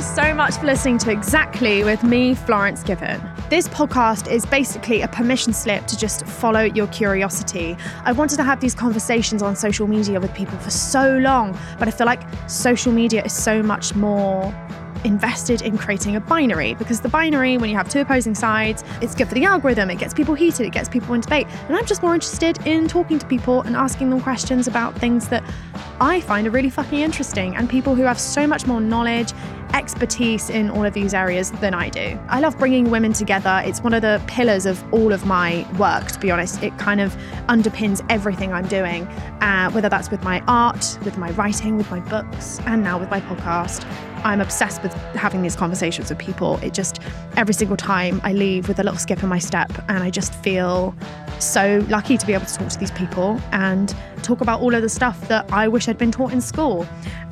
you so much for listening to Exactly with me, Florence Given. This podcast is basically a permission slip to just follow your curiosity. I wanted to have these conversations on social media with people for so long, but I feel like social media is so much more invested in creating a binary because the binary, when you have two opposing sides, it's good for the algorithm, it gets people heated, it gets people in debate. And I'm just more interested in talking to people and asking them questions about things that I find are really fucking interesting and people who have so much more knowledge expertise in all of these areas than I do. I love bringing women together. It's one of the pillars of all of my work, to be honest. It kind of underpins everything I'm doing, uh, whether that's with my art, with my writing, with my books, and now with my podcast. I'm obsessed with having these conversations with people. It just, every single time I leave with a little skip in my step, and I just feel so lucky to be able to talk to these people and talk about all of the stuff that I wish I'd been taught in school.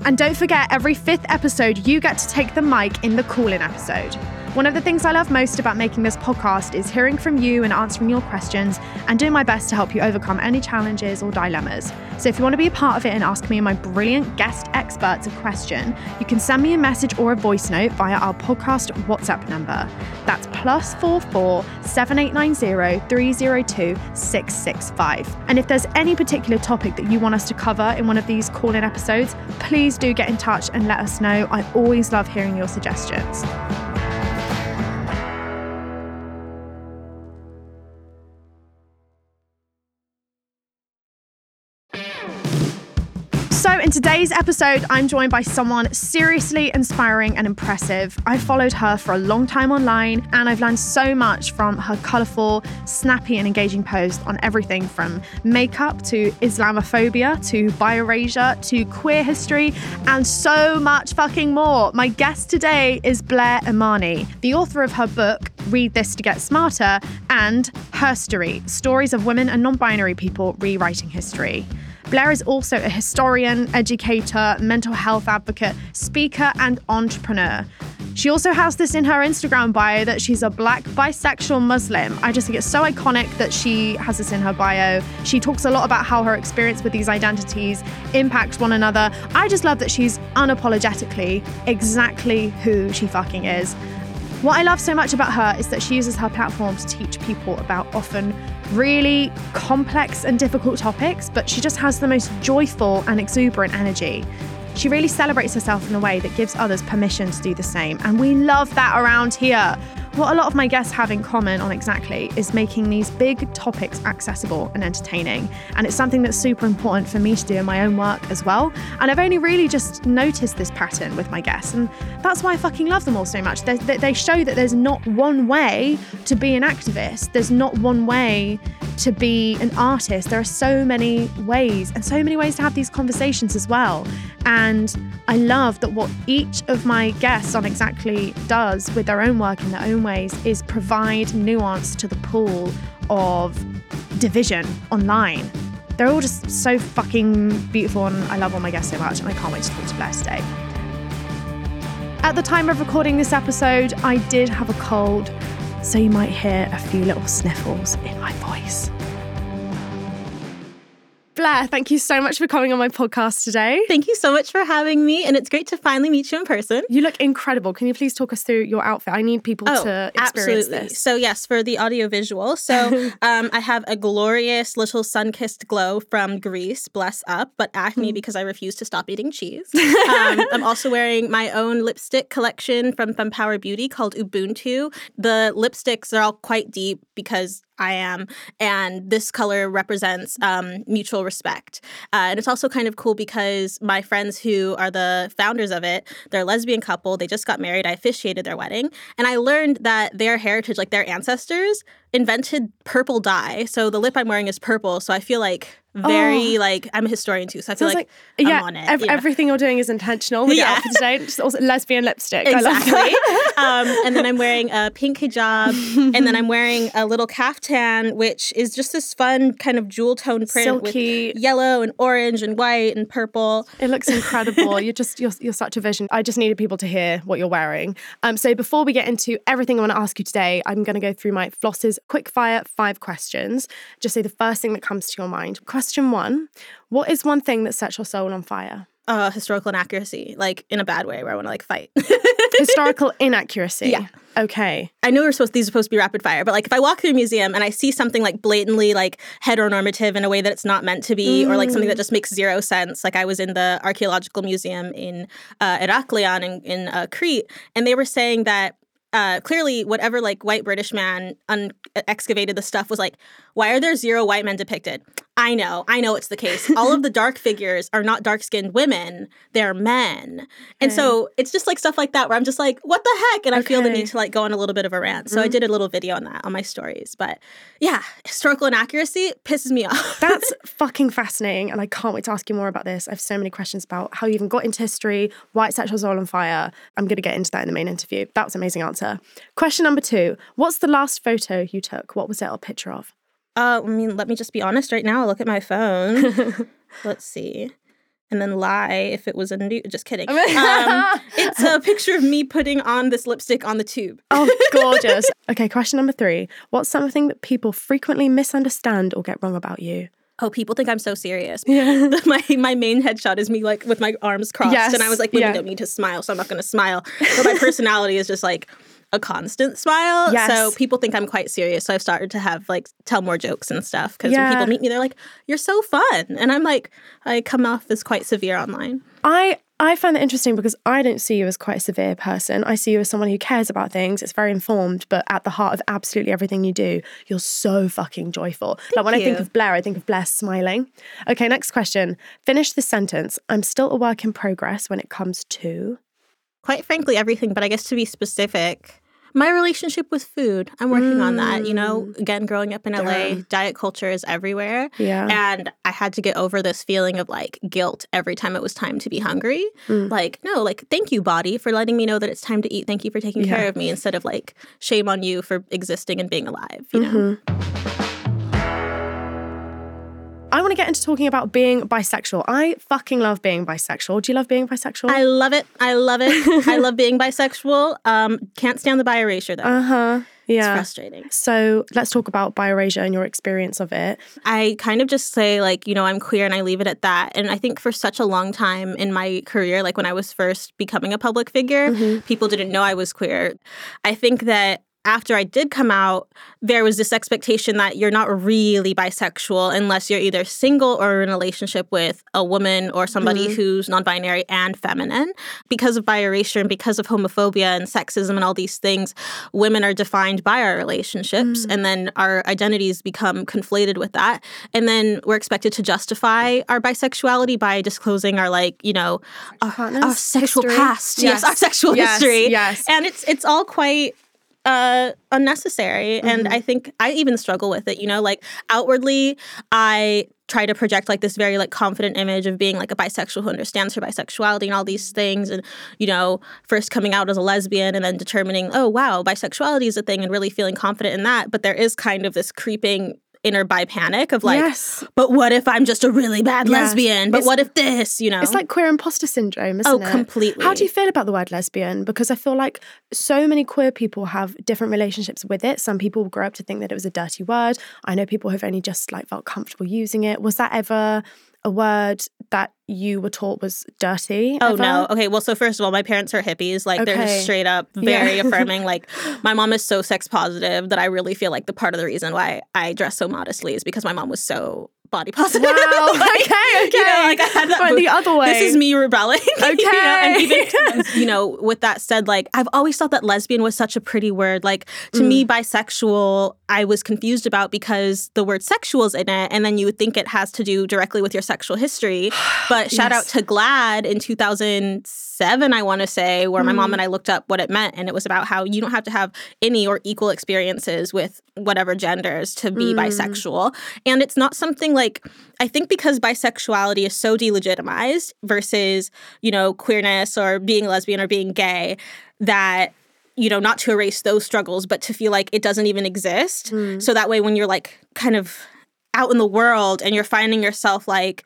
And don't forget, every fifth episode, you get to take the mic in the call in episode. One of the things I love most about making this podcast is hearing from you and answering your questions and doing my best to help you overcome any challenges or dilemmas. So if you want to be a part of it and ask me and my brilliant guest experts a question, you can send me a message or a voice note via our podcast WhatsApp number. That's plus four four seven eight nine zero three zero two six six five. And if there's any particular topic that you want us to cover in one of these call-in episodes, please do get in touch and let us know. I always love hearing your suggestions. In today's episode, I'm joined by someone seriously inspiring and impressive. I've followed her for a long time online, and I've learned so much from her colourful, snappy, and engaging posts on everything from makeup to Islamophobia to bi erasure to queer history and so much fucking more. My guest today is Blair Imani, the author of her book, Read This to Get Smarter, and Herstory Stories of Women and Non Binary People Rewriting History. Blair is also a historian, educator, mental health advocate, speaker, and entrepreneur. She also has this in her Instagram bio that she's a black bisexual Muslim. I just think it's so iconic that she has this in her bio. She talks a lot about how her experience with these identities impacts one another. I just love that she's unapologetically exactly who she fucking is. What I love so much about her is that she uses her platform to teach people about often really complex and difficult topics, but she just has the most joyful and exuberant energy. She really celebrates herself in a way that gives others permission to do the same. And we love that around here. What a lot of my guests have in common on Exactly is making these big topics accessible and entertaining. And it's something that's super important for me to do in my own work as well. And I've only really just noticed this pattern with my guests. And that's why I fucking love them all so much. They, they show that there's not one way to be an activist, there's not one way to be an artist. There are so many ways and so many ways to have these conversations as well. And I love that what each of my guests on Exactly does with their own work in their own ways is provide nuance to the pool of division online. They're all just so fucking beautiful, and I love all my guests so much, and I can't wait to talk to Blair today. At the time of recording this episode, I did have a cold, so you might hear a few little sniffles in my voice. Blair, thank you so much for coming on my podcast today. Thank you so much for having me, and it's great to finally meet you in person. You look incredible. Can you please talk us through your outfit? I need people oh, to experience absolutely. this. So, yes, for the audio visual. So, um, I have a glorious little sun kissed glow from Greece, bless up, but acne because I refuse to stop eating cheese. Um, I'm also wearing my own lipstick collection from Fempower Beauty called Ubuntu. The lipsticks are all quite deep because I am, and this color represents um, mutual respect. Uh, and it's also kind of cool because my friends who are the founders of it, they're a lesbian couple. They just got married. I officiated their wedding, and I learned that their heritage, like their ancestors, invented purple dye. So the lip I'm wearing is purple. So I feel like very Oh. like I'm a historian too, so I feel Sounds like, I'm yeah, on it. ev- yeah. everything you're doing is intentional with Yeah. your outfit today. Just also lesbian lipstick. I love Exactly. that. um, and then I'm wearing a pink hijab, and then I'm wearing a little caftan, which is just this fun kind of jewel tone print Silky. with yellow and orange and white and purple. It looks incredible. you're just you're, you're such a vision. I just needed people to hear what you're wearing. Um, so before we get into everything I want to ask you today, I'm going to go through my Floss's quick fire five questions. Just say the first thing that comes to your mind. Question one: What is one thing that sets your soul on fire? Uh, historical inaccuracy, like in a bad way, where I want to like fight. Historical inaccuracy. Yeah. Okay. I know we're supposed these are supposed to be rapid fire, but like if I walk through a museum and I see something like blatantly like heteronormative in a way that it's not meant to be, or like something that just makes zero sense. Like I was in the archaeological museum in uh, Heraklion in, in uh, Crete, and they were saying that uh, clearly whatever like white British man un- excavated the stuff was like, why are there zero white men depicted? I know, I know it's the case. All of the dark figures are not dark skinned women, they're men. And so it's just like stuff like that where I'm just like, what the heck? And I feel the need to like go on a little bit of a rant. So I mm-hmm. did a little video on that on my stories. But yeah, historical inaccuracy pisses me off. That's fucking fascinating. And I can't wait to ask you more about this. I have so many questions about how you even got into history, why it set your soul on fire. I'm going to get into that in the main interview. That was an amazing answer. Question number two What's the last photo you took? What was it a picture of? Uh, I mean, let me just be honest right now. I'll look at my phone. Let's see. And then lie if it was a new. Just kidding. Um, it's a picture of me putting on this lipstick on the tube. Oh, gorgeous. okay, question number three. What's something that people frequently misunderstand or get wrong about you? Oh, people think I'm so serious. Yeah. my my main headshot is me like with my arms crossed, Yes, and I was like, women yeah. don't need to smile, so I'm not going to smile. But my personality is just like a constant smile. Yes. So people think I'm quite serious. So I've started to have like tell more jokes and stuff because Yeah. when people meet me, they're like, "You're so fun," and I'm like, I come off as quite severe online. I I find that interesting because I don't see you as quite a severe person. I see you as someone who cares about things, it's very informed, but at the heart of absolutely everything you do, you're so fucking joyful. like when I think of Blair, I think of Blair smiling. Okay, next question. Finish this sentence. I'm still a work in progress when it comes to. Quite frankly everything but i guess to be specific my relationship with food i'm working on that you know mm. again growing up in la Damn. diet culture is everywhere. Yeah. and i had to get over this feeling of like guilt every time it was time to be hungry. Mm. Like no like thank you body for letting me know that it's time to eat. Thank you for taking Yeah. care of me instead of like shame on you for existing and being alive you know mm-hmm. I want to get into talking about being bisexual. I fucking love being bisexual. Do you love being bisexual? i love it i love it i love being bisexual um can't stand the bi erasure though uh huh. Yeah. It's frustrating So let's talk about bi erasure and your experience of it. I kind of just say, like, you know, I'm queer and I leave it at that. And I think for such a long time in my career, like when I was first becoming a public figure, people didn't know I was queer. I think that after I did come out, there was this expectation that you're not really bisexual unless you're either single or in a relationship with a woman or somebody mm-hmm. who's non binary and feminine. Because of bi erasure and because of homophobia and sexism and all these things, women are defined by our relationships mm. and then our identities become conflated with that. And then we're expected to justify our bisexuality by disclosing our, like, you know, our, our sexual History? past. Yes, Yes. our sexual Yes, history. yes. And it's it's all quite uh unnecessary and Mm-hmm. i think i even struggle with it you know like outwardly i try to project like this very like confident image of being like a bisexual who understands her bisexuality and all these things and you know first coming out as a lesbian and then determining oh wow bisexuality is a thing and really feeling confident in that but there is kind of this creeping inner bi panic of like yes. but what if i'm just a really bad Yes. lesbian but It's- what if this you know It's like queer imposter syndrome, oh, isn't Oh, it? completely. How do you feel about the word lesbian? Because I feel like so many queer people have different relationships with it. Some people grow up to think that it was a dirty word. I know people who've only just like felt comfortable using it. Was that ever a word that you were taught was dirty? Oh ever? no. Okay. Well, so first of all, my parents are hippies. Like they're just straight up very Yeah. affirming. Like my mom is so sex positive that I really feel like the part of the reason why I dress so modestly is because my mom was so body positive. Wow. Like, okay. Okay. You know, like I had that. Went the other way. This is me rebelling. you know, and even you know, with that said, like I've always thought that lesbian was such a pretty word. Like to me, Mm. bisexual, I was confused about because the word sexual is in it, and then you would think it has to do directly with your sexual history. But shout out to GLAAD in 2007, I want to say, where my Mm. mom and I looked up what it meant, and it was about how you don't have to have any or equal experiences with whatever genders to be Mm. bisexual. And it's not something like I think because bisexuality is so delegitimized versus, you know, queerness or being lesbian or being gay, that you know, not to erase those struggles, but to feel like it doesn't even exist. Mm. So that way, when you're like kind of out in the world and you're finding yourself like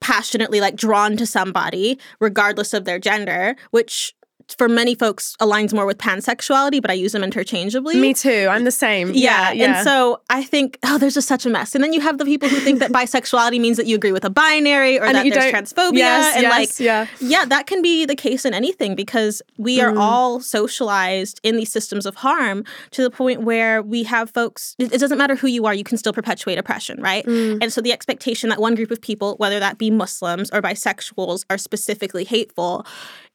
passionately like drawn to somebody, regardless of their gender, which for many folks aligns more with pansexuality, but I use them interchangeably. Me too. I'm the same. Yeah, Yeah. yeah. And so I think, oh, there's just such a mess. And then you have the people who think that bisexuality means that you agree with a binary or And that there's transphobia. Yes, and yes, like, yeah. yeah, that can be the case in anything because we are Mm. all socialized in these systems of harm to the point where we have folks, it, it doesn't matter who you are, you can still perpetuate oppression, right? Mm. And so the expectation that one group of people, whether that be Muslims or bisexuals, are specifically hateful,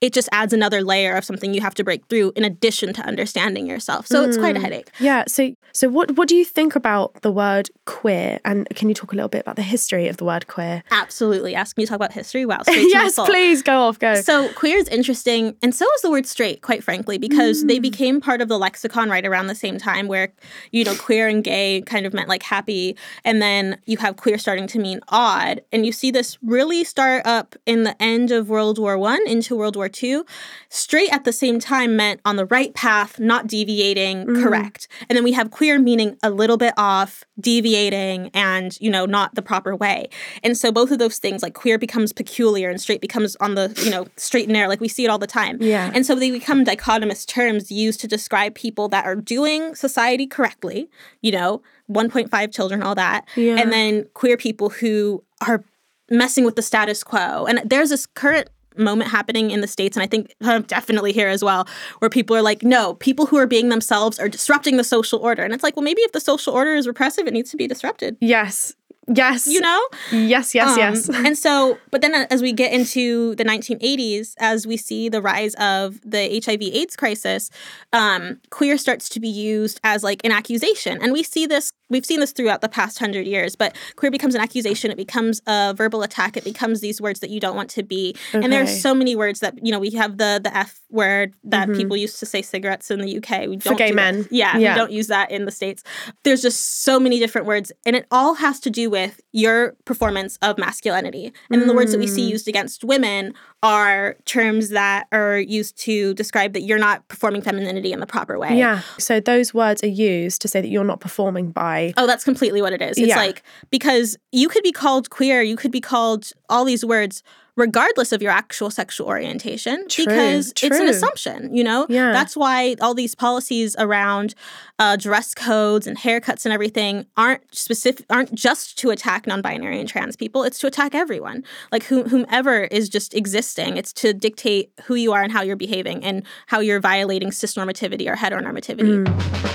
it just adds another layer of something you have to break through in addition to understanding yourself. So it's Mm. quite a headache. Yeah. So, so what what do you think about the word queer? And can you talk a little bit about the history of the word queer? Absolutely. Ask me to talk about history. Wow. yes, please go off. Go. So queer is interesting, and so is the word straight, quite frankly, because they Mm. became part of the lexicon right around the same time, where you know queer and gay kind of meant like happy, and then you have queer starting to mean odd, and you see this really start up in the end of World War One into World War Two. Straight at the same time meant on the right path, not deviating, Mm. correct, and then we have queer meaning a little bit off, deviating, and you know not the proper way, and so both of those things, like queer becomes peculiar and straight becomes on the, you know, straight and narrow, like we see it all the time. Yeah. And so they become dichotomous terms used to describe people that are doing society correctly, you know, 1.5 children, all that. Yeah. And then queer people who are messing with the status quo. And there's this current moment happening in the states and i think uh, definitely here as well where people are like no people who are being themselves are disrupting the social order and it's like well maybe if the social order is repressive it needs to be disrupted yes. Yes. you know Yes. Yes. um, yes. and so, but then as we get into the 1980s, as we see the rise of the HIV AIDS crisis, um, queer starts to be used as like an accusation. And we see this, we've seen this throughout the past hundred years, but queer becomes an accusation. It becomes a verbal attack. It becomes these words that you don't want to be. And there's Okay. so many words that, you know, we have the the F word that people used to say cigarettes in the UK. We don't gay do that. men. Yeah, Yeah. we don't use that in the States. There's just so many different words, and it all has to do with your performance of masculinity. And then the words that we Mm. see used against women are terms that are used to describe that you're not performing femininity in the proper way. Yeah. So those words are used to say that you're not performing by. Oh, that's completely what it is. It's Yeah. like because you could be called queer, you could be called all these words regardless of your actual sexual orientation True, because it's an assumption, you know? Yeah. That's why all these policies around uh, dress codes and haircuts and everything aren't specific aren't just to attack non-binary and trans people, it's to attack everyone. Like whom, whomever is just existing. It's to dictate who you are and how you're behaving and how you're violating cisnormativity or heteronormativity.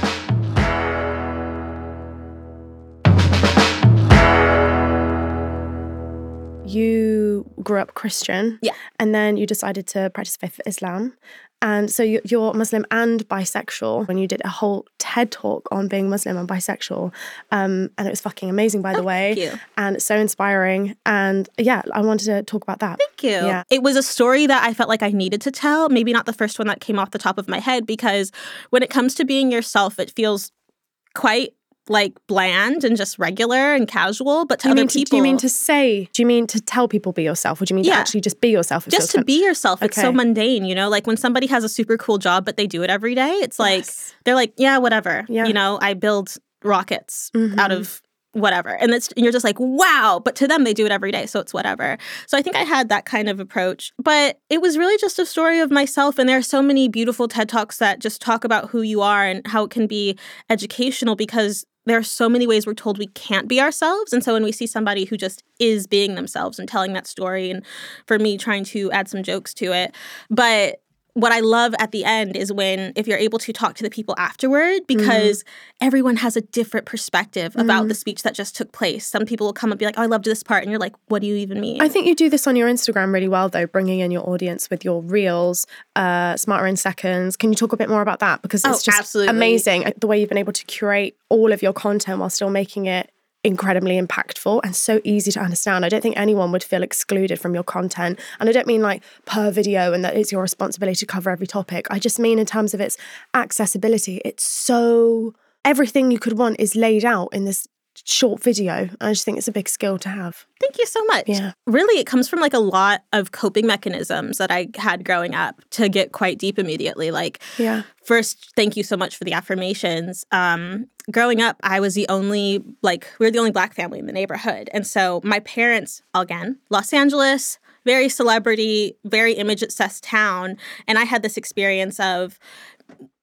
You grew up Christian. Yeah. And then you decided to practice faith Islam. And so you- you're Muslim and bisexual. When you did a whole TED talk on being Muslim and bisexual, um, and it was fucking amazing, by the way, Oh, thank you. and so inspiring. And yeah, I wanted to talk about that. Thank you. Yeah. It was a story that I felt like I needed to tell. Maybe not the first one that came off the top of my head, because when it comes to being yourself, it feels quite like bland and just regular and casual. But to you, other mean to, people, do you mean to say? Do you mean to tell people be yourself, or do you mean Yeah. to actually just be yourself? Just to fun? be yourself, it's so mundane, you know? Like when somebody has a super cool job, but they do it every day, it's like, Yes. they're like, yeah, whatever. Yeah. You know, I build rockets out Mhm. of whatever. And it's and you're just like, wow. But to them they do it every day. So it's whatever. So I think I had that kind of approach. But it was really just a story of myself. And there are so many beautiful TED Talks that just talk about who you are and how it can be educational because there are so many ways we're told we can't be ourselves. And so when we see somebody who just is being themselves and telling that story, and for me trying to add some jokes to it. But what I love at the end is when if you're able to talk to the people afterward because everyone has a different perspective about the speech that just took place. Some people will come and be like, "Oh, I loved this part," and you're like, "What do you even mean?" I think you do this on your Instagram really well, though, bringing in your audience with your reels, uh, smarter in seconds. Can you talk a bit more about that? Because it's Oh, just absolutely. amazing uh, the way you've been able to curate all of your content while still making it incredibly impactful and so easy to understand. I don't think anyone would feel excluded from your content. And I don't mean like per video and that it's your responsibility to cover every topic. I just mean in terms of its accessibility. It's so everything you could want is laid out in this short video. I just think it's a big skill to have. Thank you so much. Yeah. Really, it comes from like a lot of coping mechanisms that I had growing up to get quite deep immediately. Like, Yeah. first, thank you so much for the affirmations. Um, growing up, I was the only, like, we were the only black family in the neighborhood. And so my parents, again, Los Angeles, very celebrity, very image obsessed town. And I had this experience of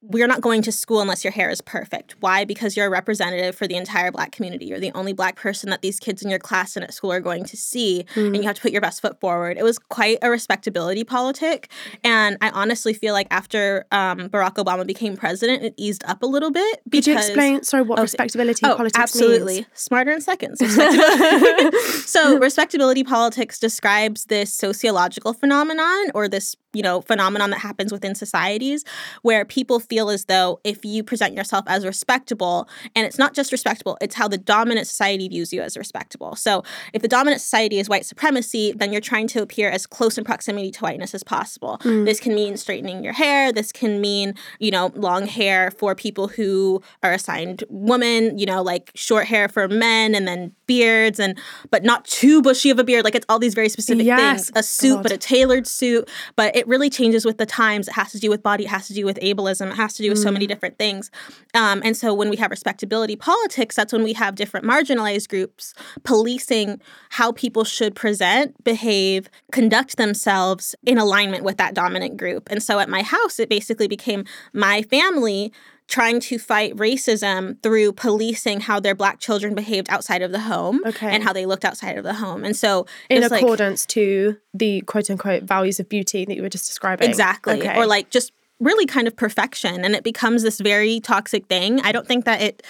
we're not going to school unless your hair is perfect. Why? Because you're a representative for the entire black community. You're the only black person that these kids in your class and at school are going to see, mm. and you have to put your best foot forward. It was quite a respectability politic. And I honestly feel like after um, Barack Obama became president, it eased up a little bit. Because, Could you explain, sorry, what oh, respectability oh, politics absolutely. means? Smarter in seconds. so, respectability politics describes this sociological phenomenon or this you know phenomenon that happens within societies where people feel as though if you present yourself as respectable and it's not just respectable it's how the dominant society views you as respectable. So if the dominant society is white supremacy then you're trying to appear as close in proximity to whiteness as possible. Mm. this can mean straightening your hair. This can mean you know long hair for people who are assigned women you know like short hair for men and then beards and but not too bushy of a beard like it's all these very specific yes. things a suit God. but a tailored suit but it really changes with the times. It has to do with body, it has to do with ableism, it has to do with mm. so many mm. different things. Um, and so when we have respectability politics, that's when we have different marginalized groups policing how people should present, behave, conduct themselves in alignment with that dominant group. And so at my house, it basically became my family trying to fight racism through policing how their black children behaved outside of the home okay. and how they looked outside of the home. And so in accordance like, to the quote unquote values of beauty that you were just describing. Exactly. Okay. Or like just really kind of perfection and it becomes this very toxic thing. I don't think that it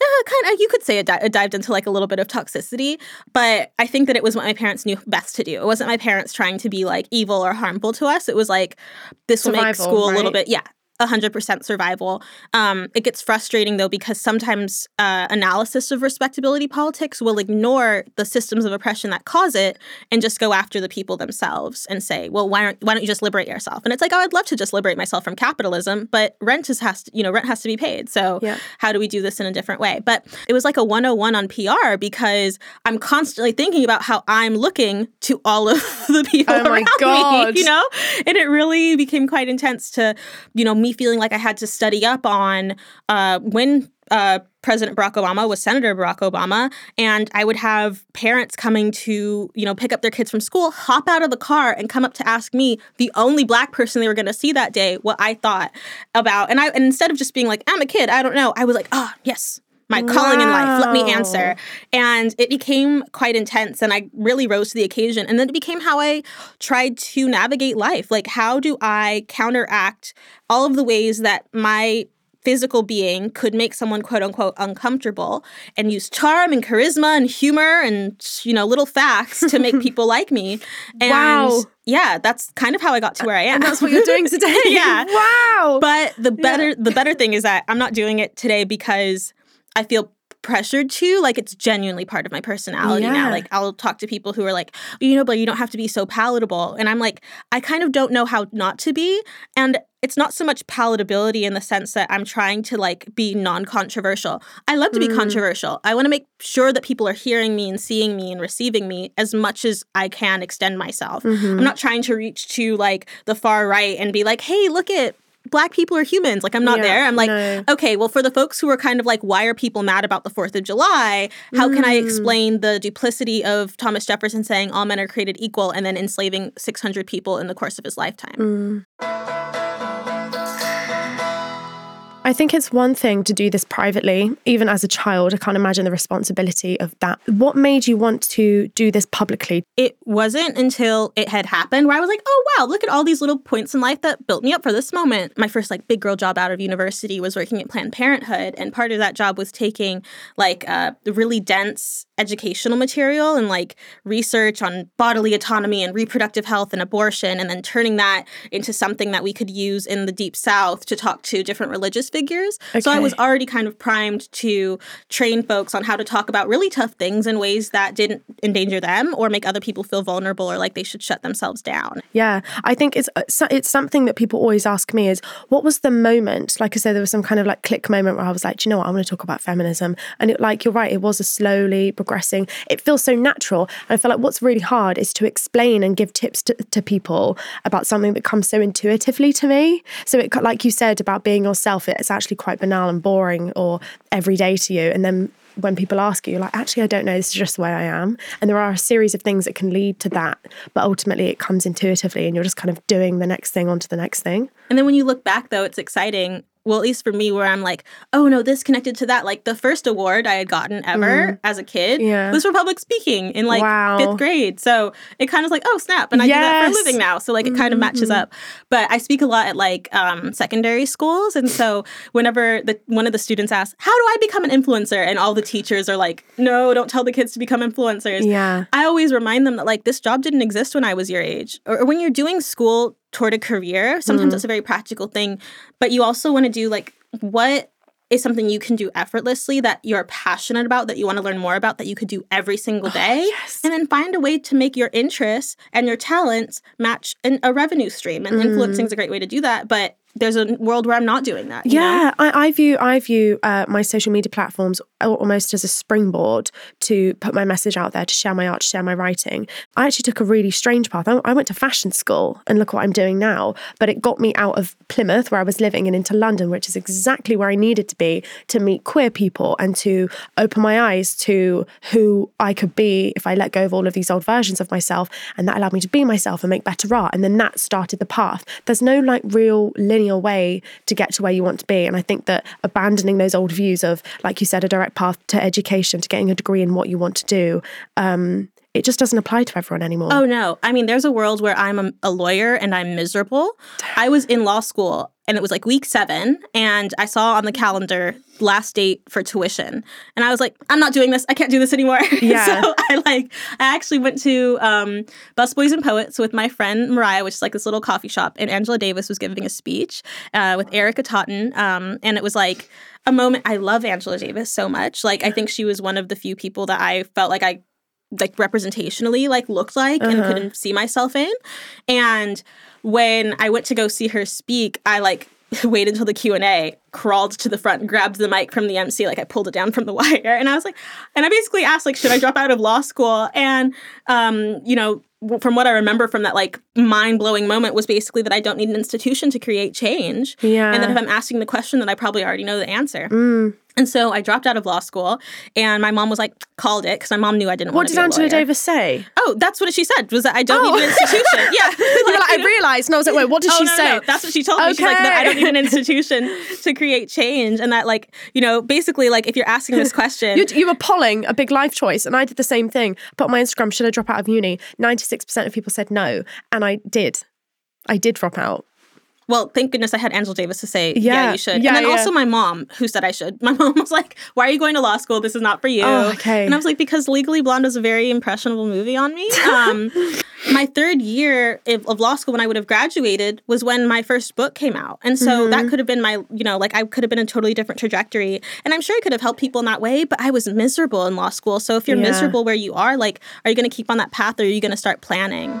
uh, kind of you could say it, di- it, dived into like a little bit of toxicity but i think that it was what my parents knew best to do it wasn't my parents trying to be like evil or harmful to us it was like this Survival, will make school right? a little bit yeah 100% survival. Um, it gets frustrating though because sometimes uh, analysis of respectability politics will ignore the systems of oppression that cause it and just go after the people themselves and say, well, why don't why don't you just liberate yourself? And it's like, oh, I'd love to just liberate myself from capitalism, but rent is has to, you know rent has to be paid. So yeah. how do we do this in a different way? But it was like a 101 on PR because I'm constantly thinking about how I'm looking to all of the people oh around God. me, you know, and it really became quite intense to you know me feeling like I had to study up on uh, when uh, President Barack Obama was Senator Barack Obama, and I would have parents coming to, you know, pick up their kids from school, hop out of the car, and come up to ask me, the only black person they were going to see that day, what I thought about. And I, and instead of just being like, I'm a kid, I don't know, I was like, oh, yes, my calling in life. Let me answer. And it became quite intense and I really rose to the occasion. And then it became how I tried to navigate life. Like, how do I counteract all of the ways that my physical being could make someone quote unquote uncomfortable and use charm and charisma and humor and you know little facts to make people like me and wow yeah that's kind of how i got to where i am and that's what you're doing today yeah wow but the better yeah. the better thing is that i'm not doing it today because I feel pressured to like it's genuinely part of my personality yeah. now like i'll talk to people who are like you know but you don't have to be so palatable and i'm like i kind of don't know how not to be and it's not so much palatability in the sense that i'm trying to like be non-controversial i love to be mm. controversial i want to make sure that people are hearing me and seeing me and receiving me as much as i can extend myself mm-hmm. i'm not trying to reach to like the far right and be like hey look at black people are humans. Like I'm not yeah, there. I'm like, no. okay, well, for the folks who are kind of like, why are people mad about the Fourth of July? How mm. can I mm. explain the duplicity of Thomas Jefferson saying all men are created equal and then enslaving 600 people in the course of his lifetime? Mm. I think it's one thing to do this privately. Even as a child, I can't imagine the responsibility of that. What made you want to do this publicly? It wasn't until it had happened where I was like, oh, wow, look at all these little points in life that built me up for this moment. My first like big girl job out of university was working at Planned Parenthood. And part of that job was taking like uh, really dense educational material and like research on bodily autonomy and reproductive health and abortion, and then turning that into something that we could use in the deep south to talk to different religious figures. Okay. So I was already kind of primed to train folks on how to talk about really tough things in ways that didn't endanger them or make other people feel vulnerable or like they should shut themselves down. Yeah, I think it's uh, it's something that people always ask me is what was the moment? Like I said, there was some kind of like click moment where I was like, you know what, I want to talk about feminism, and it like you're right, it was a slowly progressing. It feels so natural, and I feel like what's really hard is to explain and give tips to, to people about something that comes so intuitively to me. So it like you said about being yourself, it's actually quite banal and boring or everyday to you, and then when people ask you, like, actually, I don't know, this is just the way I am. And there are a series of things that can lead to that. But ultimately, it comes intuitively and you're just kind of doing the next thing onto the next thing. And then when you look back, though, it's exciting well, at least for me, where I'm like, oh no, this connected to that. Like the first award I had gotten ever mm. as a kid yeah. was for public speaking in like wow. fifth grade. So it kind of like, oh snap, and I yes. do that for a living now. So like it kind of matches mm-hmm. up. But I speak a lot at like um, secondary schools, and so whenever the one of the students asks, how do I become an influencer, and all the teachers are like, no, don't tell the kids to become influencers. Yeah, I always remind them that like this job didn't exist when I was your age, or, or when you're doing school toward a career. Sometimes mm. it's a very practical thing, but you also want to do like what is something you can do effortlessly that you're passionate about, that you want to learn more about, that you could do every single day. Oh, yes. And then find a way to make your interests and your talents match an, a revenue stream. And mm. influencing is a great way to do that. But there's a world where I'm not doing that. yeah, I, I, view I view uh, my social media platforms almost as a springboard to put my message out there, to share my art, to share my writing. I actually took a really strange path. I, I went to fashion school, and look what I'm doing now. But it got me out of Plymouth, where I was living, and into London, which is exactly where I needed to be to meet queer people and to open my eyes to who I could be if I let go of all of these old versions of myself. And that allowed me to be myself and make better art. And then that started the path. There's no like real linear way to get to where you want to be. And I think that abandoning those old views of, like you said, a direct path to education, to getting a degree in what you want to do, um, it just doesn't apply to everyone anymore. Oh no. I mean, there's a world where I'm a, a lawyer and I'm miserable. I was in law school and it was like week seven and i saw on the calendar last date for tuition and i was like i'm not doing this i can't do this anymore yeah so i like i actually went to um, busboys and poets with my friend mariah which is like this little coffee shop and angela davis was giving a speech uh, with erika totten um, and it was like a moment i love angela davis so much like i think she was one of the few people that i felt like i like representationally like looked like uh-huh. and couldn't see myself in and when I went to go see her speak, I like waited until the Q&A, crawled to the front and grabbed the mic from the MC like I pulled it down from the wire and I was like and I basically asked like should I drop out of law school and um you know from what I remember from that like mind-blowing moment was basically that I don't need an institution to create change yeah and that if I'm asking the question that I probably already know the answer. Mm. And so I dropped out of law school, and my mom was like, called it because my mom knew I didn't. What did Angela Davis say? Oh, that's what she said. Was that I don't oh. need an oh. institution? yeah, like, like, I realized, and I was like, wait, what did oh, she no, say? No, that's what she told me. Okay. She's like, no, I don't need an institution to create change, and that like you know, basically, like if you're asking this question, you, you were polling a big life choice, and I did the same thing. Put on my Instagram, should I drop out of uni? Ninety six percent of people said no, and I did. I did drop out. Well, thank goodness I had Angela Davis to say, yeah, yeah you should. Yeah, and then yeah. also my mom, who said I should. My mom was like, why are you going to law school? This is not for you. Oh, okay. And I was like, because Legally Blonde was a very impressionable movie on me. Um, my third year of law school when I would have graduated was when my first book came out. And so mm-hmm. that could have been my, you know, like I could have been a totally different trajectory. And I'm sure I could have helped people in that way, but I was miserable in law school. So if you're miserable where you are, like, are you going to keep on that path or are you going to start planning?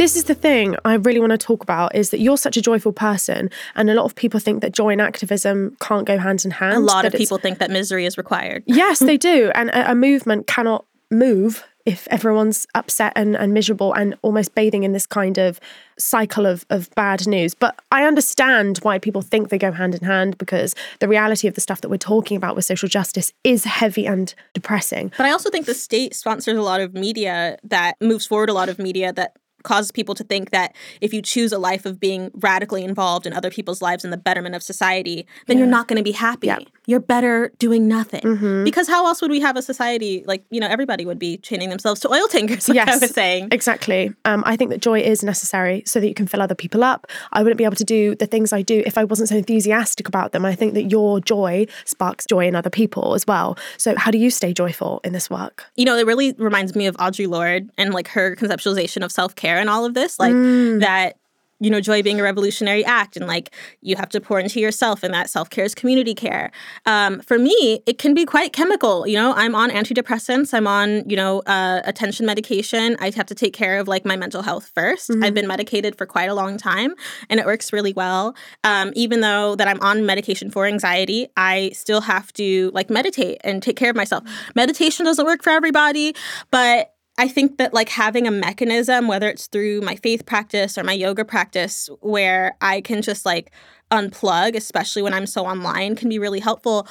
This is the thing I really want to talk about is that you're such a joyful person, and a lot of people think that joy and activism can't go hand in hand. A lot of people think that misery is required. yes, they do, and a, a movement cannot move if everyone's upset and, and miserable and almost bathing in this kind of cycle of, of bad news. But I understand why people think they go hand in hand because the reality of the stuff that we're talking about with social justice is heavy and depressing. But I also think the state sponsors a lot of media that moves forward a lot of media that causes people to think that if you choose a life of being radically involved in other people's lives and the betterment of society, then you're not going to be happy. Yeah. You're better doing nothing. Mhm. Because how else would we have a society like, you know, everybody would be chaining themselves to oil tankers, like I was saying. Exactly. Um, I think that joy is necessary so that you can fill other people up. I wouldn't be able to do the things I do if I wasn't so enthusiastic about them. I think that your joy sparks joy in other people as well. So, how do you stay joyful in this work? you know, it really reminds me of Audre Lorde and like her conceptualization of self care and all of this. Like that, you know, joy being a revolutionary act and like you have to pour into yourself and that self care is community care. Um, for me, it can be quite chemical. You know, I'm on antidepressants, I'm on, you know, uh, attention medication. I have to take care of like my mental health 1st I've been medicated for quite a long time and it works really well. Um, even though that I'm on medication for anxiety, I still have to like meditate and take care of myself. Meditation doesn't work for everybody, but I think that like having a mechanism, whether it's through my faith practice or my yoga practice, where I can just like unplug, especially when I'm so online, can be really helpful.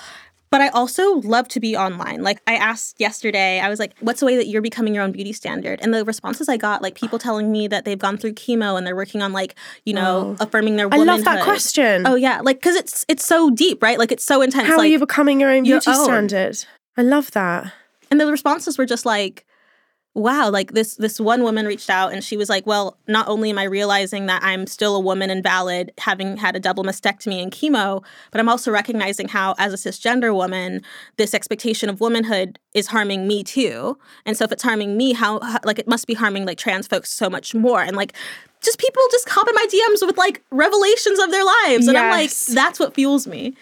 But I also love to be online. Like I asked yesterday, I was like, what's the way that you're becoming your own beauty standard? And the responses I got, like people telling me that they've gone through chemo and they're working on like, you know, oh. affirming their I love that question. Oh yeah, like because it's it's so deep, right? Like it's so intense. How like, are you becoming your own your beauty own. standard? I love that. and the responses were just like wow like this this one woman reached out and she was like well not only am i realizing that i'm still a woman and valid having had a double mastectomy and chemo but i'm also recognizing how as a cisgender woman this expectation of womanhood is harming me too. And so if it's harming me how, how like it must be harming like trans folks so much more. And like just people just hop in my dms with like revelations of their lives. And i'm like that's what fuels me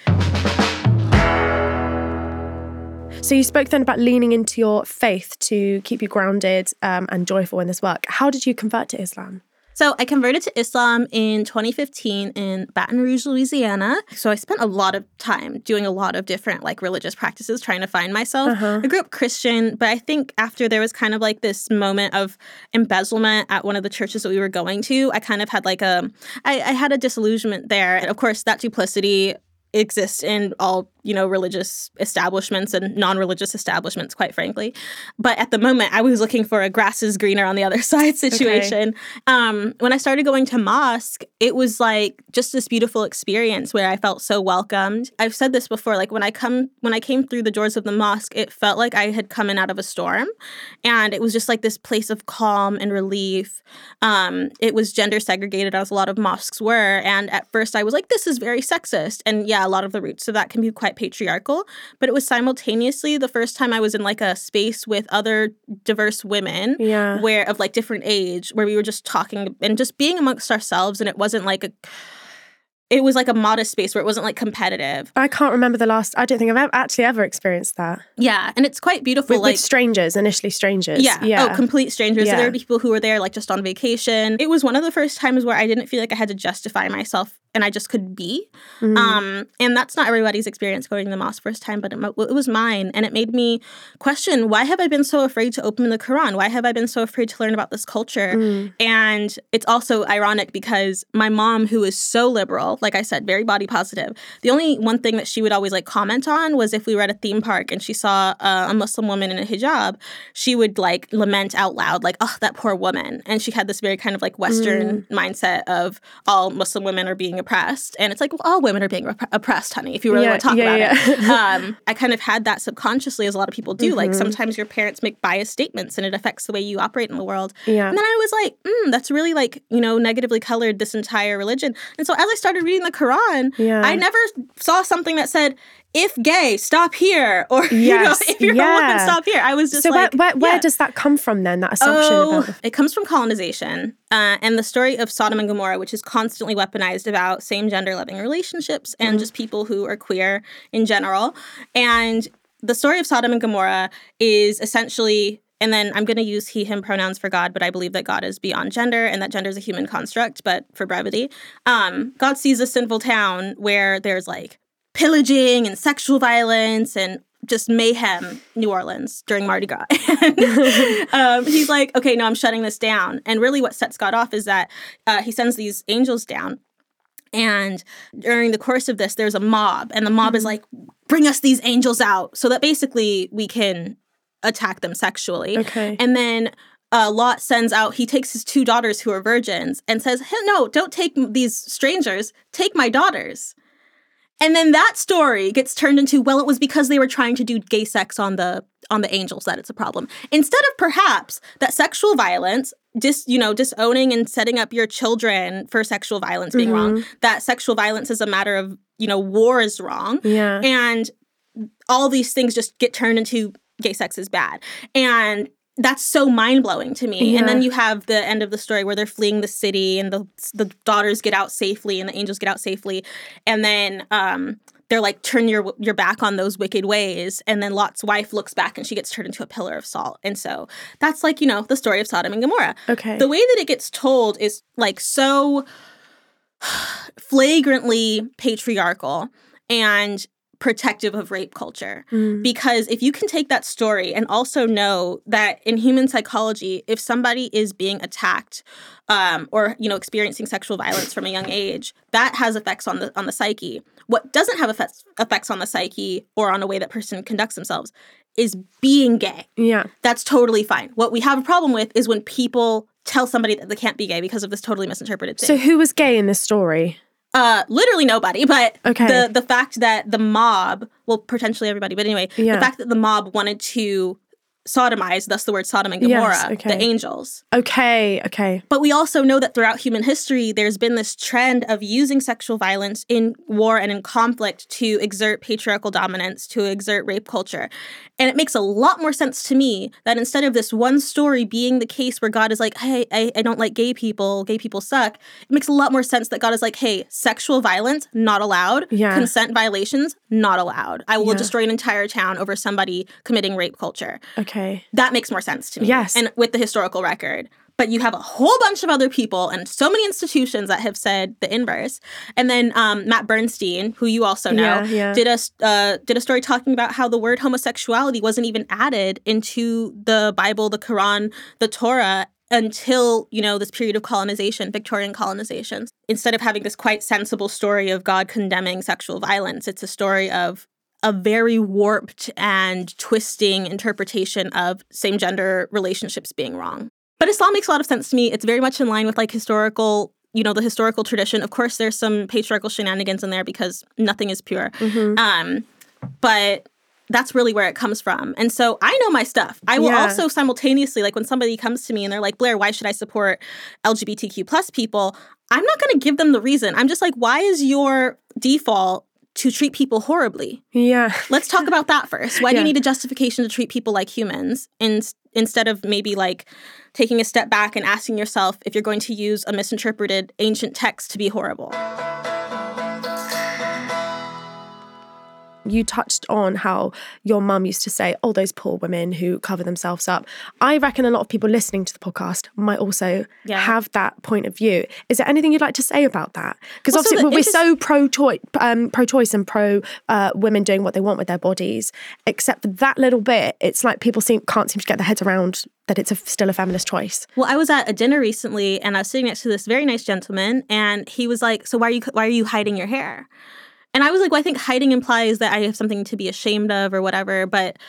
So, you spoke then about leaning into your faith to keep you grounded um, and joyful in this work. How did you convert to Islam? So I converted to Islam in 2015 in Baton Rouge, Louisiana. So I spent a lot of time doing a lot of different like religious practices trying to find myself. Uh-huh. I grew up Christian, but I think after there was kind of like this moment of embezzlement at one of the churches that we were going to, I kind of had like a I, I had a disillusionment there. And of course that duplicity exists in all you know religious establishments and non-religious establishments quite frankly. But at the moment i was looking for a grass is greener on the other side situation. Um, when i started going to mosque it was like just this beautiful experience where i felt so welcomed. I've said this before like when i come when i came through the doors of the mosque it felt like i had come in out of a storm. And it was just like this place of calm and relief. Um, it was gender segregated as a lot of mosques were. And at first i was like this is very sexist. And yeah a lot of the roots of that can be quite patriarchal but it was simultaneously the first time i was in like a space with other diverse women Yeah. where of like different age where we were just talking and just being amongst ourselves and it wasn't like a it was like a modest space where it wasn't like competitive I can't remember the last, I don't think I've ever, actually ever experienced that. yeah and it's quite beautiful With, like with strangers, initially strangers. Yeah. Oh, yeah. Oh, complete strangers. So Yeah. there were people who were there like just on vacation. It was one of the first times where I didn't feel like I had to justify myself and I just could be. Mhm. Um, and that's not everybody's experience going to the mosque first time, but it, it was mine. And it made me question why have I been so afraid to open the Quran? Why have I been so afraid to learn about this culture? Mm. And it's also ironic because my mom, who is so liberal, like I said, very body positive, the only one thing that she would always like comment on was if we were at a theme park and she saw uh, a Muslim woman in a hijab, she would like lament out loud, like, oh, that poor woman. And she had this very kind of like Western mindset of all Muslim women are being oppressed. And it's like, well, all women are being rep- oppressed, honey, if you really Yeah, want to talk yeah, about yeah. it. um, I kind of had that subconsciously, as a lot of people do. Like Mm-hmm. sometimes your parents make biased statements and it affects the way you operate in the world. Yeah. And then I was like, mm, that's really like, you know, negatively colored this entire religion. And so as I started reading the Quran, Yeah. I never saw something that said, if gay, stop here. Or, you know, if you're a woman, stop here. I was just so like, where, where, where yeah. does that come from then, that assumption Oh, about it comes from colonization uh, and the story of Sodom and Gomorrah, which is constantly weaponized about same gender loving relationships and Mm-hmm. just people who are queer in general. And the story of Sodom and Gomorrah is essentially. And then I'm going to use he, him pronouns for God, but I believe that God is beyond gender and that gender is a human construct. But for brevity, um, God sees a sinful town where there's like pillaging and sexual violence and just mayhem New Orleans during Mardi Gras. And, um, he's like, okay, no, I'm shutting this down. And really, what sets God off is that uh, he sends these angels down. And during the course of this, there's a mob, and the mob is like, bring us these angels out so that basically we can attack them sexually. Okay. And then uh, Lot sends out, he takes his two daughters who are virgins and says, hey, No, don't take these strangers, take my daughters. And then that story gets turned into, well, it was because they were trying to do gay sex on the on the angels that it's a problem. Instead of perhaps that sexual violence, dis you know, disowning and setting up your children for sexual violence being wrong, mm-hmm. that sexual violence is a matter of, you know, war is wrong. Yeah. And all these things just get turned into gay sex is bad. And that's so mind blowing to me. And then you have the end of the story where they're fleeing the city and the the daughters get out safely and the angels get out safely. And then um they're like turn your your back on those wicked ways and then Lot's wife looks back and she gets turned into a pillar of salt. And so that's like, you know, the story of Sodom and Gomorrah. Okay. The way that it gets told is like so flagrantly patriarchal and protective of rape culture. Mm. Because if you can take that story and also know that in human psychology, if somebody is being attacked um, or you know experiencing sexual violence from a young age, that has effects on the on the psyche. What doesn't have effects effects on the psyche or on a way that person conducts themselves is being gay yeah. that's totally fine. What we have a problem with is when people tell somebody that they can't be gay because of this totally misinterpreted So who was gay in this story? Uh, literally nobody, but Okay. the the fact that the mob, well, potentially everybody, but anyway, Yeah. the fact that the mob wanted to sodomize, thus the word Sodom and Yes, Gomorrah, okay. the angels. Okay. Okay. But we also know that throughout human history, there's been this trend of using sexual violence in war and in conflict to exert patriarchal dominance, to exert rape culture. And it makes a lot more sense to me that instead of this one story being the case where God is like, hey, I, I don't like gay people, gay people suck, it makes a lot more sense that God is like, hey, sexual violence, not allowed. Yeah. Consent violations, not allowed. I will Yeah. destroy an entire town over somebody committing rape culture Okay. That makes more sense to me. Yes. And with the historical record. But you have a whole bunch of other people and so many institutions that have said the inverse. And then um, Matt Bernstein, who you also know, Yeah, yeah. did a uh, did a story talking about how the word homosexuality wasn't even added into the Bible, the Quran, the Torah until you know this period of colonization victorian colonization instead of having this quite sensible story of god condemning sexual violence it's a story of a very warped and twisting interpretation of same gender relationships being wrong. But Islam makes a lot of sense to me. It's very much in line with like historical, you know, the historical tradition. Of course, there's some patriarchal shenanigans in there because nothing is pure. Mm-hmm. Um, but that's really where it comes from. And so I know my stuff. I will Yeah. also simultaneously, like when somebody comes to me and they're like, Blair, why should I support LGBTQ plus people? I'm not going to give them the reason. I'm just like, why is your default to treat people horribly? Yeah. Let's talk about that first. Why do you need a justification to treat people like humans in, instead of maybe like taking a step back and asking yourself if you're going to use a misinterpreted ancient text to be horrible? You touched on how your mum used to say, "Oh, those poor women who cover themselves up." I reckon a lot of people listening to the podcast might also Yeah. have that point of view. Is there anything you'd like to say about that? Because Well, obviously we're interest- so pro-choice, um, pro-choice and pro uh, women doing what they want with their bodies. Except for that little bit, it's like people seem can't seem to get their heads around that it's a, still a feminist choice. Well, I was at a dinner recently, and I was sitting next to this very nice gentleman, and he was like, "So why are you why are you hiding your hair?" And I was like, "Well, I think hiding implies that I have something to be ashamed of or whatever." But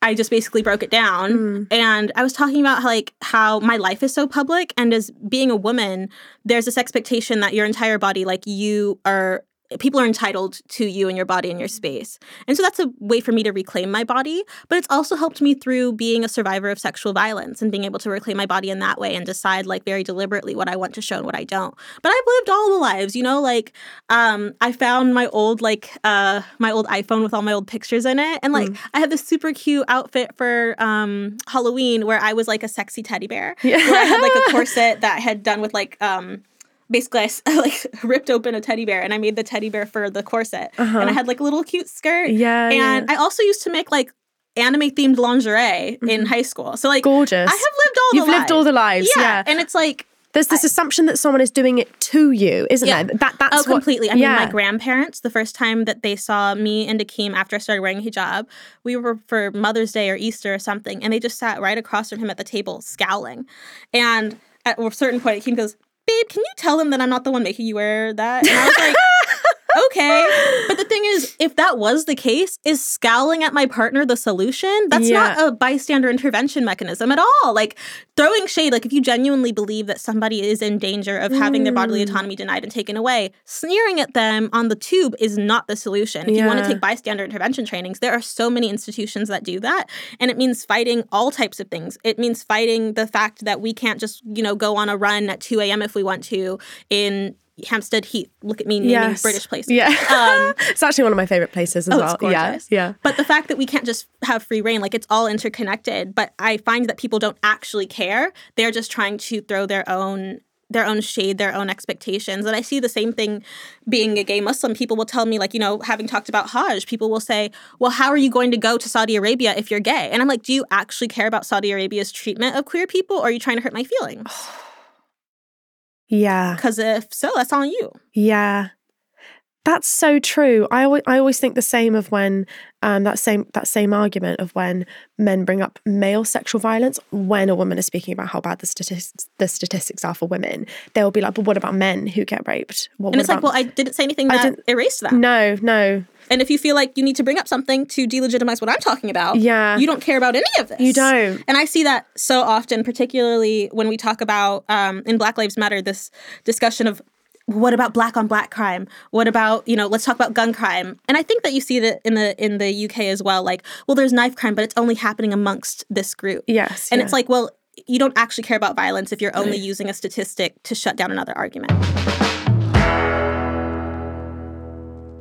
I just basically broke it down, hmm. and I was talking about how, like how my life is so public, and as being a woman, there's this expectation that your entire body, like you are. People are entitled to you and your body and your space. And so that's a way for me to reclaim my body. But it's also helped me through being a survivor of sexual violence and being able to reclaim my body in that way and decide like very deliberately what I want to show and what I don't. But I've lived all the lives, you know, like um I found my old like uh my old iPhone with all my old pictures in it. And like I had this super cute outfit for um Halloween where I was like a sexy teddy bear. Where I had like a corset that I had done with like um basically I like ripped open a teddy bear and I made the teddy bear for the corset. And I uh-huh. had like a little cute skirt. Yeah, And yeah. I also used to make like anime themed lingerie in mm-hmm. high school. So like Gorgeous. I have lived all You've the lived all the lives. Yeah. Yeah. And it's like There's this assumption that someone is doing it to you, isn't Yeah. there? That that's oh, what, completely. I mean, my grandparents, the first time that they saw me and Akeem after I started wearing hijab, we were for Mother's Day or Easter or something, and they just sat right across from him at the table, scowling. And at a certain point, Akeem goes, Babe, can you tell them that I'm not the one making you wear that? And I was like, okay. But the thing is, if that was the case, is scowling at my partner the solution? That's Yeah. not a bystander intervention mechanism at all. Like throwing shade, like if you genuinely believe that somebody is in danger of having their bodily Mm. autonomy denied and taken away, sneering at them on the tube is not the solution. If you want to take bystander intervention trainings, there are so many institutions that do that. And it means fighting all types of things. It means fighting the fact that we can't just, you know, go on a run at 2 a.m. if we want to in Hampstead Heath. Look at me naming Yes. British places. Yeah. Um, it's actually one of my favorite places as Oh, well. it's gorgeous. Yeah. Yeah. but the fact that we can't just have free reign, like it's all interconnected. But I find that people don't actually care. They're just trying to throw their own their own shade, their own expectations. And I see the same thing being a gay Muslim. People will tell me, like, you know, having talked about Hajj, people will say, Well, how are you going to go to Saudi Arabia if you're gay? And I'm like, Do you actually care about Saudi Arabia's treatment of queer people or are you trying to hurt my feelings? Yeah. Because if so, that's on you. Yeah. That's so true. I always, I always think the same of when um, that same that same argument of when men bring up male sexual violence when a woman is speaking about how bad the statistics the statistics are for women. They'll be like, "But what about men who get raped?" Well, And what it's like, about- well, I didn't say anything that didn't- erased that. no, no, And if you feel like you need to bring up something to delegitimize what I'm talking about, Yeah. you don't care about any of this. you don't. And I see that so often, particularly when we talk about um, in Black Lives Matter, this discussion of what about black on black crime? What about you know? Let's talk about gun crime. And I think that you see that in the in the UK as well. Like, well, there's knife crime, but it's only happening amongst this group. Yes, And yeah. it's like, well, you don't actually care about violence if you're only using a statistic to shut down another argument.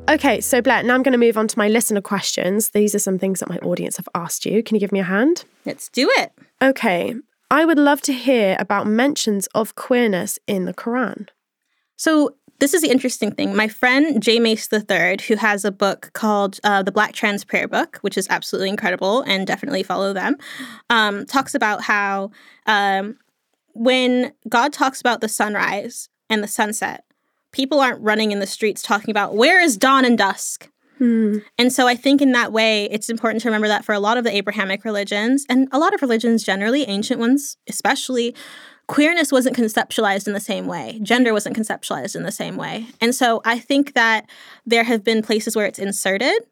Okay, so Blair, now I'm going to move on to my listener questions. These are some things that my audience have asked you. Can you give me a hand? Let's do it. Okay. I would love to hear about mentions of queerness in the Quran. So this is the interesting thing. My friend J Mase III, who has a book called uh, The Black Trans Prayer Book, which is absolutely incredible and definitely follow them, um, talks about how um, when God talks about the sunrise and the sunset, people aren't running in the streets talking about where is dawn and dusk. And so I think in that way, it's important to remember that for a lot of the Abrahamic religions and a lot of religions generally, ancient ones especially, queerness wasn't conceptualized in the same way. Gender wasn't conceptualized in the same way. And so I think that there have been places where it's inserted,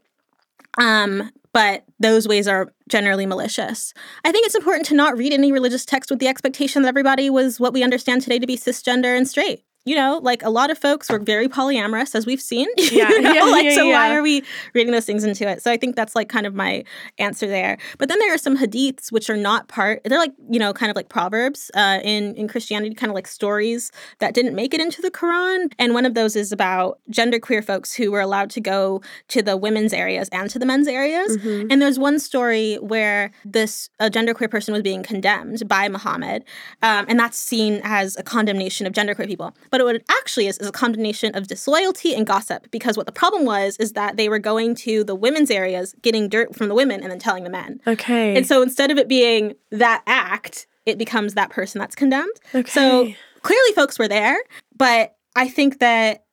um, but those ways are generally malicious. I think it's important to not read any religious text with the expectation that everybody was what we understand today to be cisgender and straight. You know, like a lot of folks were very polyamorous, as we've seen. Yeah, you know? yeah, like, yeah, so why are we reading those things into it? So I think that's like kind of my answer there. But then there are some hadiths which are not part. They're like you know, kind of like proverbs uh, in in Christianity, kind of like stories that didn't make it into the Quran. And one of those is about genderqueer folks who were allowed to go to the women's areas and to the men's areas. Mm-hmm. And there's one story where this a genderqueer person was being condemned by Muhammad, um, and that's seen as a condemnation of genderqueer people. But what it actually is is a combination of disloyalty and gossip. Because what the problem was is that they were going to the women's areas, getting dirt from the women, and then telling the men. Okay. And so instead of it being that act, it becomes that person that's condemned. Okay. So clearly, folks were there, but I think that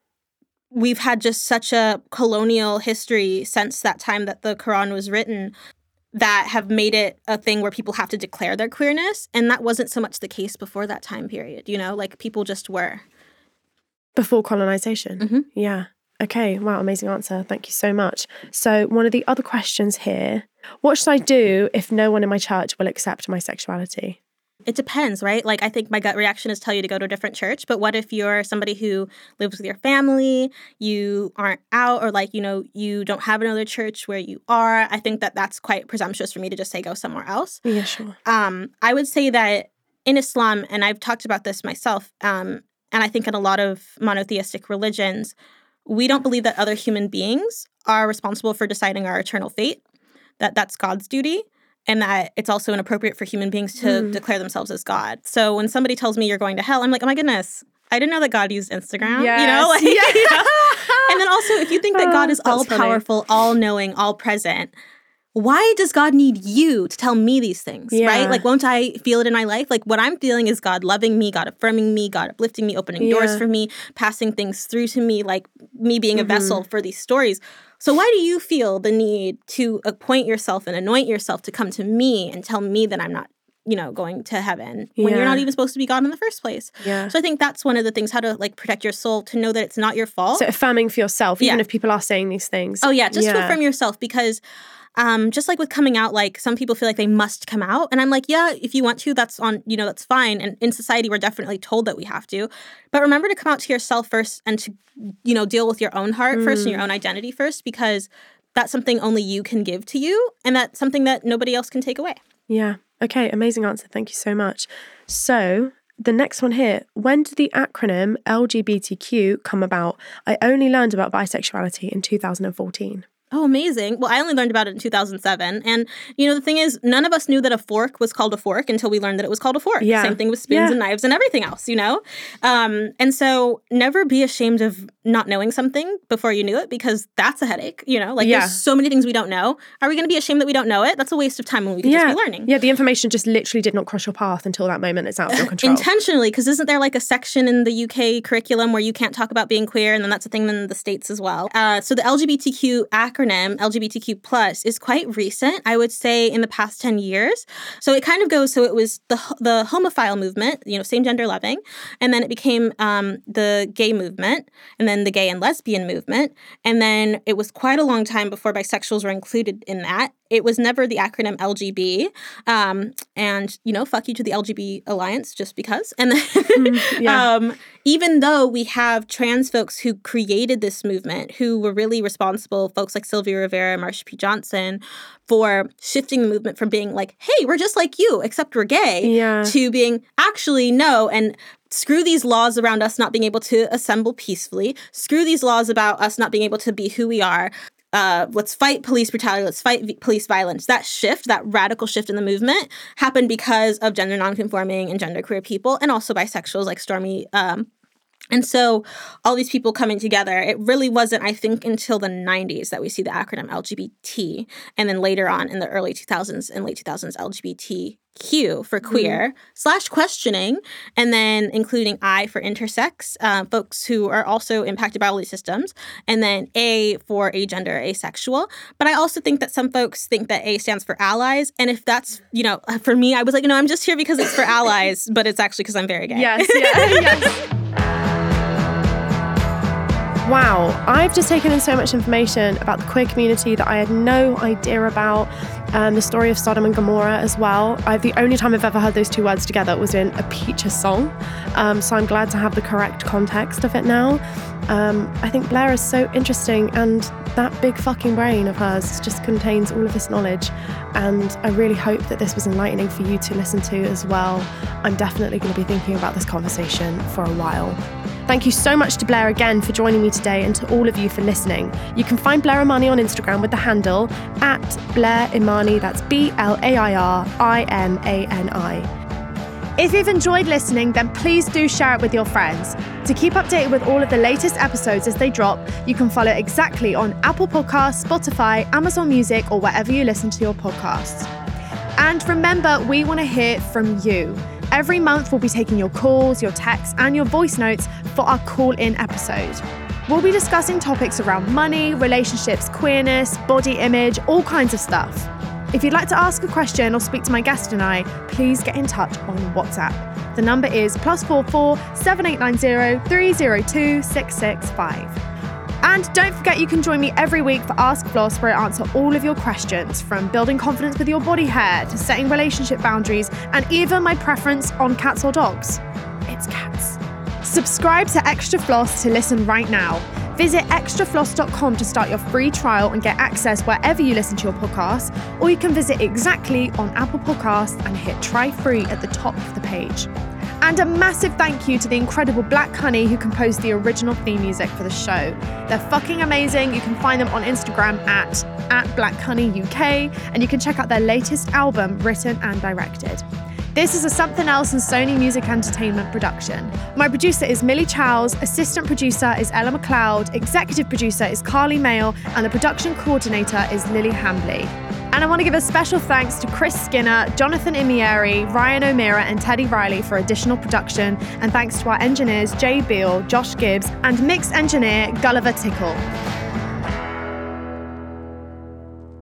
we've had just such a colonial history since that time that the Quran was written that have made it a thing where people have to declare their queerness. And that wasn't so much the case before that time period, you know, like people just were. Before colonization. Mhm. Yeah. Okay. Wow. Amazing answer. Thank you so much. So, one of the other questions here What should I do if no one in my church will accept my sexuality? It depends, right? Like, I think my gut reaction is tell you to go to a different church. But what if you're somebody who lives with your family, you aren't out, or like, you know, you don't have another church where you are? I think that that's quite presumptuous for me to just say go somewhere else. Yeah, sure. um, I would say that in Islam, and I've talked about this myself, um, and I think in a lot of monotheistic religions, we don't believe that other human beings are responsible for deciding our eternal fate. That that's God's duty, and that it's also inappropriate for human beings to hmm. declare themselves as God. So when somebody tells me you're going to hell, I'm like, oh my goodness. I didn't know that God used Instagram. You know, Yes. like, you know? and then also, if you think that God is all powerful, all knowing, all present, why does God need you to tell me these things? Yeah. Right? Like, won't I feel it in my life? Like, what I'm feeling is God loving me, God affirming me, God uplifting me, opening doors for me, passing things through to me, like me being a Mm-hmm. vessel for these stories. So, why do you feel the need to appoint yourself and anoint yourself to come to me and tell me that I'm not you know, going to heaven when you're not even supposed to be God in the first place. Yeah. So I think that's one of the things how to like protect your soul to know that it's not your fault. So affirming for yourself, even if people are saying these things. Oh yeah, just to affirm yourself because um just like with coming out like some people feel like they must come out and I'm like yeah if you want to that's on you know that's fine and in society we're definitely told that we have to but remember to come out to yourself first and to you know deal with your own heart first and Mm. your own identity first because that's something only you can give to you and that's something that nobody else can take away. Yeah. Okay. Amazing answer. Thank you so much. So the next one here. When did the acronym LGBTQ come about? I only learned about bisexuality in 2014. Oh, amazing. Well, I only learned about it in 2007. And, you know, the thing is, none of us knew that a fork was called a fork until we learned that it was called a fork. Yeah. Same thing with spoons Yeah. and knives and everything else, you know? Um, and so never be ashamed of not knowing something before you knew it because that's a headache, you know? Like, Yeah. there's so many things we don't know. Are we going to be ashamed that we don't know it? That's a waste of time when we could yeah. just be learning. Yeah. The information just literally did not cross your path until that moment. It's out of your control. Intentionally, because isn't there like a section in the UK curriculum where you can't talk about being queer, and then that's a thing in the states as well. Uh, so the LGBTQ acronym LGBTQ plus is quite recent. I would say in the past ten years. So it kind of goes. So it was the the homophile movement, you know, same gender loving, and then it became um, the gay movement, and then the gay and lesbian movement, and then it was quite a long time before bisexuals were included in that. It was never the acronym LGB, um, and you know, fuck you to the LGB alliance just because. And then, yeah. um, even though we have trans folks who created this movement, who were really responsible, folks like Sylvia Rivera, Marsha P. Johnson, for shifting the movement from being like, "Hey, we're just like you, except we're gay," Yeah. to being actually no and. Screw these laws around us not being able to assemble peacefully. Screw these laws about us not being able to be who we are uh, let's fight police brutality, let's fight v- police violence. That shift, that radical shift in the movement, happened because of gender nonconforming and genderqueer people, and also bisexuals like Stormé. Um, and so, all these people coming together, it really wasn't, I think, until the 90s that we see the acronym LGBT. And then later on in the early 2000s and late 2000s, LGBTQ for queer slash questioning, and then including I for intersex, uh, folks who are also impacted by all these systems, and then A for agender, asexual. But I also think that some folks think that A stands for allies. And if that's, you know, for me, I was like, no, I'm just here because it's for allies, but it's actually because I'm very gay. Yes, yeah, yes. Wow, I've just taken in so much information about the queer community that I had no idea about. Um, the story of Sodom and Gomorrah as well. I, the only time I've ever heard those two words together was in a Peaches song. Um, so I'm glad to have the correct context of it now. Um, I think Blair is so interesting, and that big fucking brain of hers just contains all of this knowledge. And I really hope that this was enlightening for you to listen to as well. I'm definitely going to be thinking about this conversation for a while. Thank you so much to Blair again for joining me today and to all of you for listening. You can find Blair Imani on Instagram with the handle at Blair Imani, that's B L A I R I M A N I. If you've enjoyed listening, then please do share it with your friends. To keep updated with all of the latest episodes as they drop, you can follow exactly on Apple Podcasts, Spotify, Amazon Music, or wherever you listen to your podcasts. And remember, we want to hear from you. Every month, we'll be taking your calls, your texts, and your voice notes for our call in episode. We'll be discussing topics around money, relationships, queerness, body image, all kinds of stuff. If you'd like to ask a question or speak to my guest and I, please get in touch on WhatsApp. The number is plus four four seven eight nine zero three zero two six six five. And don't forget, you can join me every week for Ask Floss, where I answer all of your questions from building confidence with your body hair to setting relationship boundaries and even my preference on cats or dogs. It's cats. Subscribe to Extra Floss to listen right now. Visit extrafloss.com to start your free trial and get access wherever you listen to your podcast, or you can visit exactly on Apple Podcasts and hit try free at the top of the page. And a massive thank you to the incredible Black Honey who composed the original theme music for the show. They're fucking amazing. You can find them on Instagram at, at Black Honey UK, and you can check out their latest album, written and directed. This is a Somethin' Else and Sony Music Entertainment production. My producer is Millie Chowes, assistant producer is Ella McLeod, executive producer is Carly Mail, and the production coordinator is Lily Hambley. And I want to give a special thanks to Chris Skinner, Jonathan Imieri, Ryan O'Meara, and Teddy Riley for additional production, and thanks to our engineers Jay Beal, Josh Gibbs, and mix engineer Gulliver Tickle.